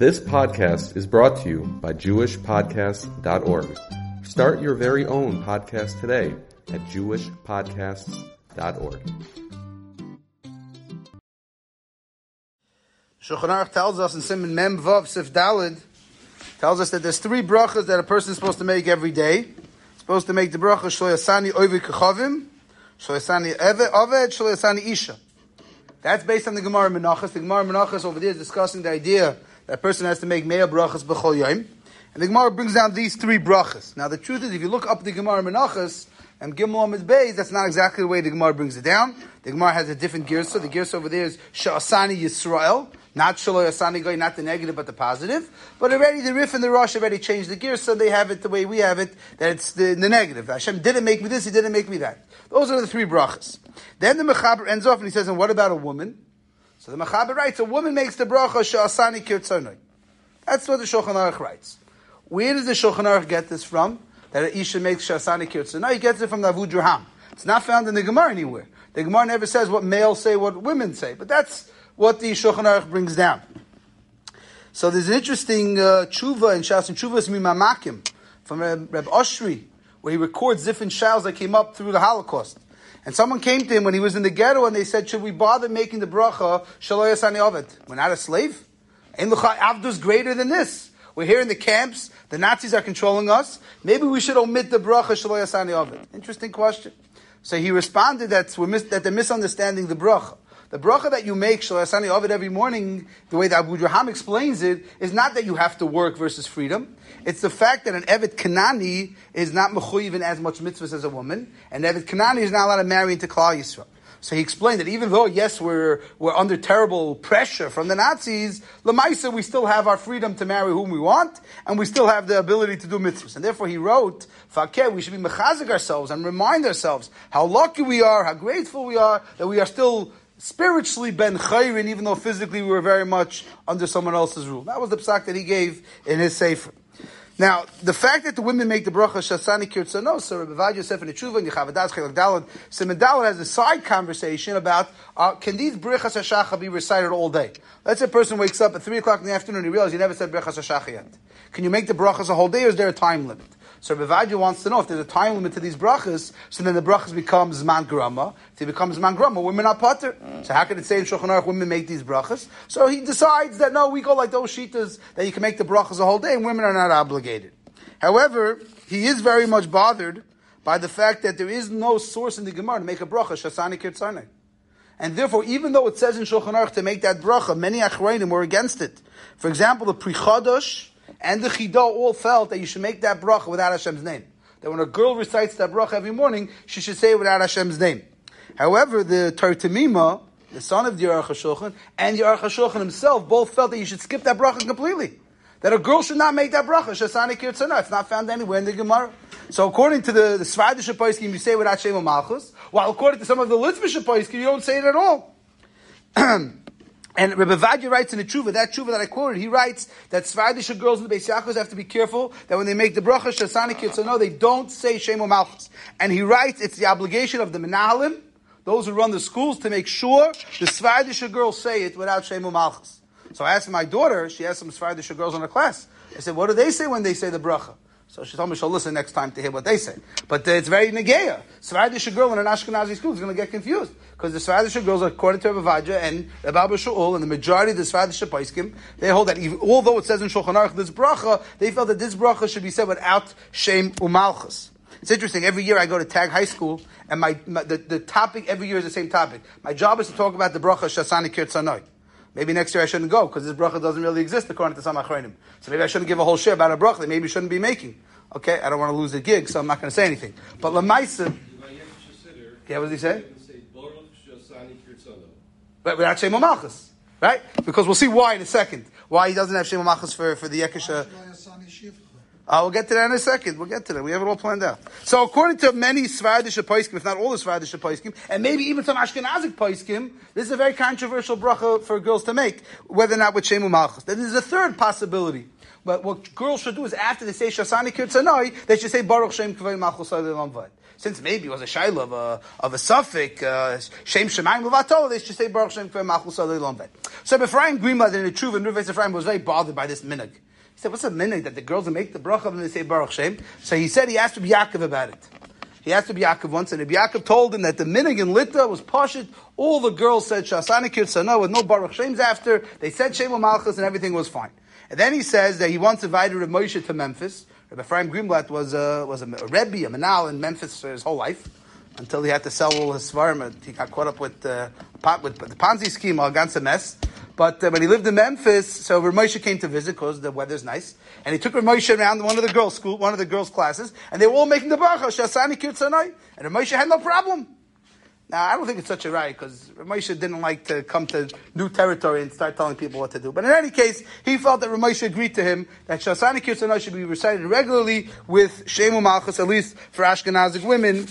This podcast is brought to you by JewishPodcasts.org. Start your very own podcast today at JewishPodcasts.org. Shulchan tells us in Simon Mem Vav Sif Dalid tells us that there's three brachas that a person is supposed to make every day. Supposed to make the bracha Shloyasani Oivi Kachavim, Shloyasani Oved, Shloyasani Isha. That's based on the Gemara Menachas. The Gemara Menachas over there is discussing the idea that person has to make Mea brachas b'chol yom. And the Gemara brings down these three brachas. Now the truth is, if you look up the Gemara Menachas, and Gimel Amid Beis, that's not exactly the way the Gemara brings it down. The Gemara has a different girsa. The girsa over there is Sha'asani Yisrael, not Shaloy Asani Goy, not the negative but the positive. But already the Rif and the Rosh already changed the girsa. They have it the way we have it, that it's the, the negative. Hashem didn't make me this, He didn't make me that. Those are the three brachas. Then the Mechaber ends off and he says, and what about a woman? So the Mechaber writes, a woman makes the bracha Sha'asani Kirtzonoi. That's what the Shulchan Aruch writes. Where does the Shulchan Aruch get this from? that Isha makes Shasani Kirtza. No, he gets it from the Avu. It's not found in the Gemara anywhere. The Gemara never says what males say, what women say, but that's what the Shulchan Aruch brings down. So there's an interesting uh, tshuva in Shas and Tshuvas Mima'amakim from Reb, Reb Oshry, where he records different shals that came up through the Holocaust. And someone came to him when he was in the ghetto and they said, should we bother making the bracha Shaloyasani Ovid? We're not a slave? Ein Avdus greater than this. We're here in the camps. The Nazis are controlling us. Maybe we should omit the bracha shaloyasani of it. Interesting question. So he responded that, we're mis- that they're misunderstanding the bracha. The bracha that you make shaloyasani of every morning, the way that Abu Draham explains it, is not that you have to work versus freedom. It's the fact that an Evet Kanani is not in as much mitzvahs as a woman, and Evet Kanani is not allowed to marry into Klal Yisrael. So he explained that even though, yes, we're, we're under terrible pressure from the Nazis, Lamaisa, we still have our freedom to marry whom we want, and we still have the ability to do mitzvahs. And therefore he wrote, Fakeh, we should be mechazik ourselves and remind ourselves how lucky we are, how grateful we are, that we are still spiritually ben chayrin, even though physically we were very much under someone else's rule. That was the psak that he gave in his sefer. Now, the fact that the women make the bracha Shasani Kirtzano, so Rabbi Vad Yosef and Tshuva and Yechavadas Chelak Dalad, Simon Dalad has a side conversation about uh, can these brachas Hashacha be recited all day? Let's say a person wakes up at 3 o'clock in the afternoon and he realizes he never said brachas Hashacha yet. Can you make the brachas a whole day or is there a time limit? So Rabbi wants to know if there's a time limit to these brachas, so then the brachas become zman grama. If they become zman grama, women are potter. Mm. So how can it say in Shulchan Aruch women make these brachas? So he decides that no, we go like those shitas that you can make the brachas a whole day, and women are not obligated. However, he is very much bothered by the fact that there is no source in the Gemara to make a bracha shasani kirtzane. And therefore, even though it says in Shulchan Aruch to make that bracha, many achrayim were against it. For example, the Pri Chadash and the Chidah all felt that you should make that bracha without Hashem's name. That when a girl recites that bracha every morning, she should say it without Hashem's name. However, the Tartamima, the son of the Aruch HaShulchan, and the Aruch HaShulchan himself both felt that you should skip that bracha completely. That a girl should not make that bracha, Shasani Kirtzana. It's not found anywhere in the Gemara. So according to the, the Svadish Shapoiskim, you say without Shema Malchus, while according to some of the Litvish Shapoiskim, you don't say it at all. And Rebbe Vadia writes in the tshuva, that tshuva that I quoted, he writes that Svardish girls in the Beis have to be careful that when they make the bracha Shasani Kitzono, they don't say Shemo Malchus. And he writes it's the obligation of the Menahalim, those who run the schools, to make sure the Svardish girls say it without Shemo Malchus. So I asked my daughter, she has some Svardish girls in her class. I said, what do they say when they say the bracha? So she told me she'll listen next time to hear what they say. But uh, it's very negeya. Svardish girl in an Ashkenazi school is going to get confused. Because the Svardish girls, according to Rabbi and Rabbi Shaul, and the majority of the Svardish Paiskim, they hold that even, although it says in Shulchan Aruch this bracha, they felt that this bracha should be said without shame umalchus. It's interesting. Every year I go to Tag High School, and my, my the, the topic every year is the same topic. My job is to talk about the bracha Shasani Kirtzanoi. Maybe next year I shouldn't go because this bracha doesn't really exist according to some achronim. So maybe I shouldn't give a whole share about a bracha that maybe shouldn't be making. Okay, I don't want to lose a gig, so I'm not going to say anything. But lemaisa, yeah, what did he say? But we're not Shem Malchus, right? Because we'll see why in a second. Why he doesn't have Shem Malchus for, for the Yekisha. Uh, we'll get to that in a second. We'll get to that. We have it all planned out. So according to many Svardish Paiskim, if not all the Svardish Paiskim, and maybe even some Ashkenazic Paiskim, this is a very controversial bracha for girls to make, whether or not with Shemu Malchus. Then there's a third possibility. But what girls should do is after they say Shasani Kirtzanoi, they should say Baruch Shem Kvei Malchus. Since maybe it was a shaila of a, of a suffix, uh, Shem Shemaim Levato, they should say Baruch Shem Kvei Malchus. So Ephraim Greenblatt in the Truva and Rivevos Ephraim was very bothered by this minhag. He said, what's a minhag that the girls will make the bracha and they say Baruch Shem? So he said he asked Rabbi Yaakov about it. He asked Rabbi Yaakov once, and Rabbi Yaakov told him that the minhag in Lita was pashit. All the girls said Shasani Kirtzana with no Baruch Shems after. They said Shem Malchus and everything was fine. And then he says that he once invited Reb Moshe to Memphis. Rabbi Ephraim Greenblatt was a, was a, a Rebbe, a Manal in Memphis his whole life until he had to sell all his svarim. He got caught up with, uh, with the Ponzi scheme, all a mess. But uh, when he lived in Memphis, so Rav Moshe came to visit because the weather's nice, and he took Rav Moshe around one of the girls' school, one of the girls' classes, and they were all making the bracha Shasani Kirtzanai, and Rav Moshe had no problem. Now, I don't think it's such a right because Ramosha didn't like to come to new territory and start telling people what to do. But in any case, he felt that Ramosha agreed to him that Shasani Kirtanah should be recited regularly with Shemu Malchus, at least for Ashkenazic women.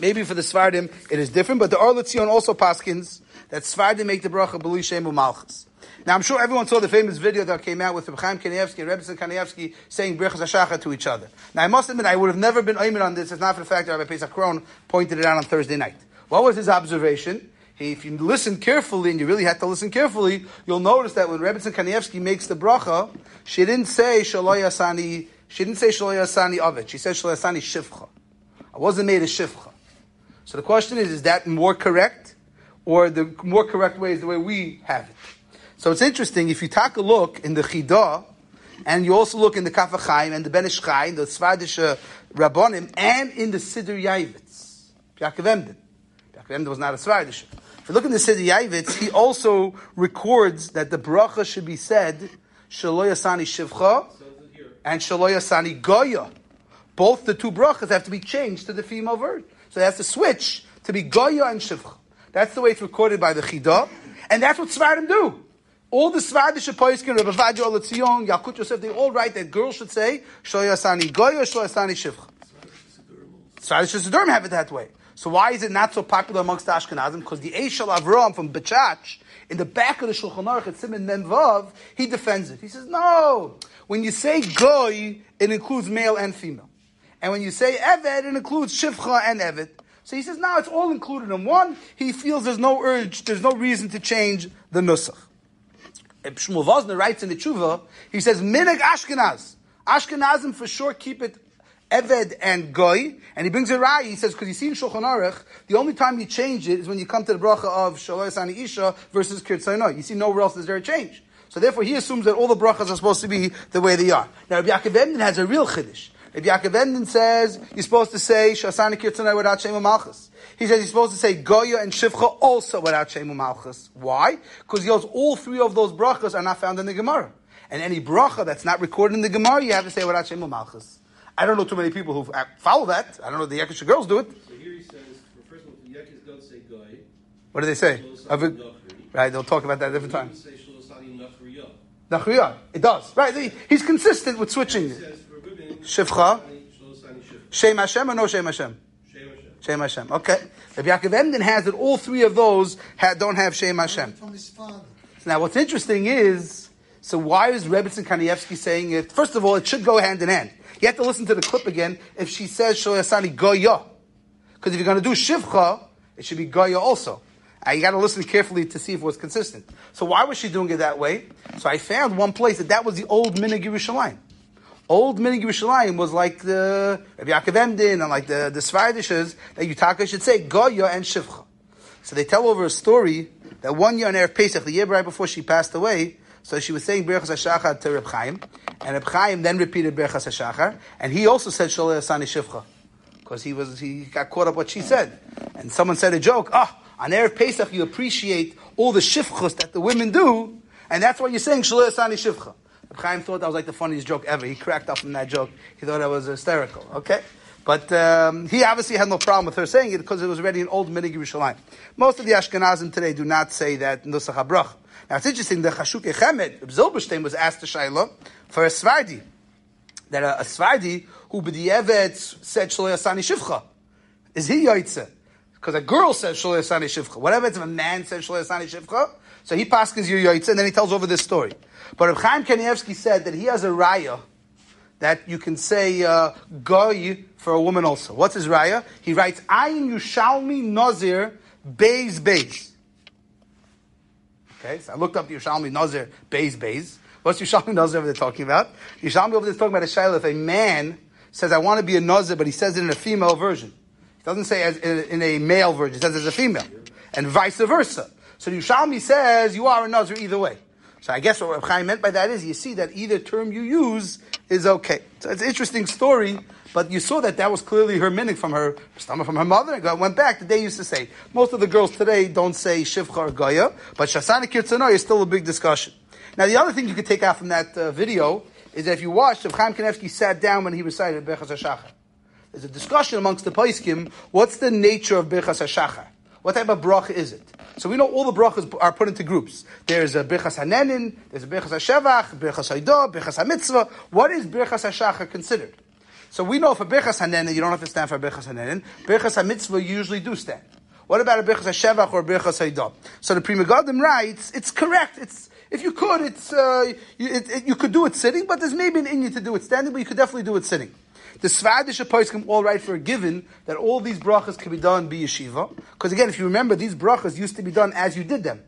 Maybe for the Svardim it is different, but the Or L'Tzion also paskins that Svardim make the bracha B'li Shemu Malchus. Now, I'm sure everyone saw the famous video that came out with Reb Chaim Kanievsky and Rebbetzin Kanievsky saying Brechas Hashachar to each other. Now, I must admit, I would have never been aimed on this if not for the fact that Rabbi Paysach Krohn pointed it out on Thursday night. What was his observation? If you listen carefully, and you really have to listen carefully, you'll notice that when Rebbetzin Kanievsky makes the bracha, she didn't say Shaloy Asani, she didn't say Shaloy Asani Ovid. She said Shaloy Asani Shivcha. I wasn't made a Shivcha. So the question is, is that more correct? Or the more correct way is the way we have it? So it's interesting, if you take a look in the Chidah, and you also look in the Kaf and the Ben Ish Chai, the Svadish uh, Rabbonim, and in the Siddur Yavitz, Yaakov Emden. Yaakov Emden was not a Svardish. If you look in the Siddur Yavitz, he also records that the bracha should be said, Shaloy Asani Shivcha, and Shaloy Asani Goya. Both the two brachas have to be changed to the female version. So it has to switch to be Goya and Shivcha. That's the way it's recorded by the Chidah, and that's what Svardim do. All the Svardish Poiskin, Rabbi Vadio Oletzion, Yalkut Yosef, they all write that girls should say, Shaloy Asani Goya, Shaloy Asani Shivcha. Svardish Siddurim have it that way. So why is it not so popular amongst the Ashkenazim? Because the Eishel Avram from Buchach, in the back of the Shulchan Aruch at Simon Memvav, he defends it. He says, no, when you say goy, it includes male and female. And when you say eved, it includes shivcha and eved. So he says, now it's all included in one. He feels there's no urge, there's no reason to change the nusach. Shmuel Wosner writes in the Tshuva, he says, minig Ashkenaz. Ashkenazim for sure keep it Eved and Goy, and he brings a rai. He says because you see in Shulchan Aruch, the only time you change it is when you come to the bracha of Shaloy Sani Isha versus Kirtzayno. You see nowhere else is there a change. So therefore, he assumes that all the brachas are supposed to be the way they are. Now, Rabbi Yaakov Emden has a real chiddush. Rabbi Yaakov Emden says you're supposed to say Shasani Kirtzanai without Shema Malchus. He says you're supposed to say Goya and Shivcha also without Shema Malchus. Why? Because he knows all three of those brachas are not found in the Gemara. And any bracha that's not recorded in the Gemara, you have to say without Shema Malchus. I don't know too many people who uh, follow that. I don't know the Yekish girls do it. So here he says, first of all, the Yekish don't say Goy. What do they say? It, right, they'll talk about that at different times. Nachriya. It does. Right, he's consistent with switching. Shivcha. Shem Hashem or no Shem Hashem? Shem Hashem. Okay. If Yaakov Emden has it, all three of those don't have Shem Hashem. From his father. Now, what's interesting is, so why is Rebbetzin Kanievsky saying it? First of all, it should go hand in hand. You have to listen to the clip again if she says Shoyasani Goya. Because if you're going to do Shivcha, it should be Goya also. And you got to listen carefully to see if it was consistent. So why was she doing it that way? So I found one place that that was the old Minig Yerushalayim. Old Minig Yerushalayim was like the Rabbi Yaakov Emden and like the, the Svardishes that Yutaka should say Goya and Shivcha. So they tell over a story that one year on Erev Pesach, the year right before she passed away, so she was saying Berachas HaShachar to Reb Chaim, and Reb Chaim then repeated Berachas HaShachar, and he also said Shalei Asani Shivcha, because he was he got caught up what she said, and someone said a joke. Ah, oh, on Erev Pesach you appreciate all the shivchas that the women do, and that's why you're saying Shalei Asani Shivcha. Chaim thought that was like the funniest joke ever. He cracked up from that joke. He thought that was hysterical. Okay. But um, he obviously had no problem with her saying it because it was already an old Minig Yerushalayim. Most of the Ashkenazim today do not say that Nusach HaBrach. Now it's interesting, the Chashuke Chemed, Zilberstein was asked to Shaila for a Svardi. that a, a Svardi who b'di'evet said Shalei Asani Shivcha, is he Yaitse? Because a girl says Shalei Asani Shivcha. Whatever it's if a man says Shalei Asani Shivcha, so he passes you Yaitse, and then he tells over this story. But Reb Chaim Kanievsky said that he has a raya that you can say uh, goy for a woman also. What's his raya? He writes Ayin Yushalmi Nazir Beis Beis. Okay, so I looked up the Yushalmi Nazir Beis Beis. What's Yushalmi Nazir over there talking about? Yushalmi over there talking about a shayla. If a man says I want to be a Nazir, but he says it in a female version. He doesn't say as in, in a male version. He says as a female, and vice versa. So the Yushalmi says you are a Nazir either way. So I guess what Reb Chaim meant by that is you see that either term you use is okay. So it's an interesting story, but you saw that that was clearly her meaning from her stomach, from her mother, and went back. That they used to say. Most of the girls today don't say Shivcha or Goya, but Shasana Kirtzanoy is still a big discussion. Now the other thing you could take out from that uh, video is that if you watch, Reb Chaim Kanievsky sat down when he recited Bechas HaShachar. There's a discussion amongst the Paiskim, what's the nature of Bechas HaShachar? What type of bracha is it? So we know all the brachas are put into groups. There's a Birchas Hanenin, there's a Birchas HaShevach, Birchas Haidah, Birchas HaMitzvah. What is Birchas HaShachar considered? So we know for Birchas Hanenin, you don't have to stand for Birchas Hanenin. Birchas HaMitzvah, you usually do stand. What about a Birchas HaShevach or Birchas Haidah? So the Pri Megadim writes, it's correct, it's, if you could, it's, uh, you, it, it, you could do it sitting, but there's maybe an Inyan to do it standing, but you could definitely do it sitting. The Svadish Apoiskim all write for a given that all these brachas can be done by yeshiva. Because again, if you remember, these brachas used to be done as you did them.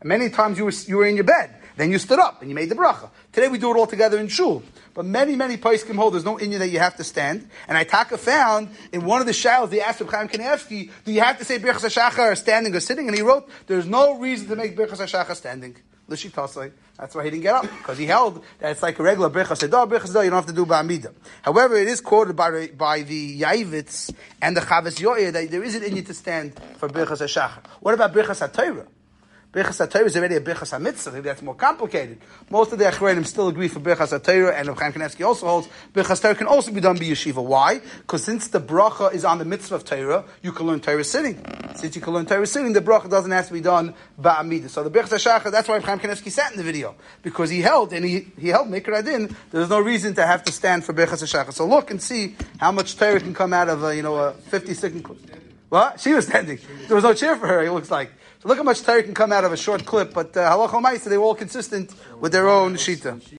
And many times you were, you were in your bed, then you stood up and you made the bracha. Today we do it all together in shul. But many, many Paiskim hold there's no Inyan that you have to stand. And Itaka found in one of the showers, they asked Chaim Kanievsky, do you have to say Birchas HaShachar standing or sitting? And he wrote, there's no reason to make Birchas HaShachar standing. L'shitasai. That's why he didn't get up because he held that it's like a regular birchas sedah, oh, birchas sedah. You don't have to do ba'amida. However, it is quoted by by the Yaivitz and the Chavis Yoyer that there is an inyan to stand for birchas hashachar. What about birchas haTorah? Birchas HaTorah is already a Birchas HaMitzvah. That's more complicated. Most of the Achronim still agree for Birchas HaTorah, and Chaim Kanievsky also holds Birchas Torah can also be done by Yeshiva. Why? Because since the bracha is on the mitzvah of Torah, you can learn Torah sitting. Since you can learn Torah sitting, the bracha doesn't have to be done by Ba'amida. So the Birchas HaShachar, that's why Chaim Kanievsky sat in the video. Because he held, and he, he held Mikra Adin, there's no reason to have to stand for Birchas HaShachar. So look and see how much Torah can come out of a, you know, a 50 second clip. What? She was standing. There was no chair for her, it looks like. So look how much Torah can come out of a short clip, but uh, halacha they were all consistent with their own shita.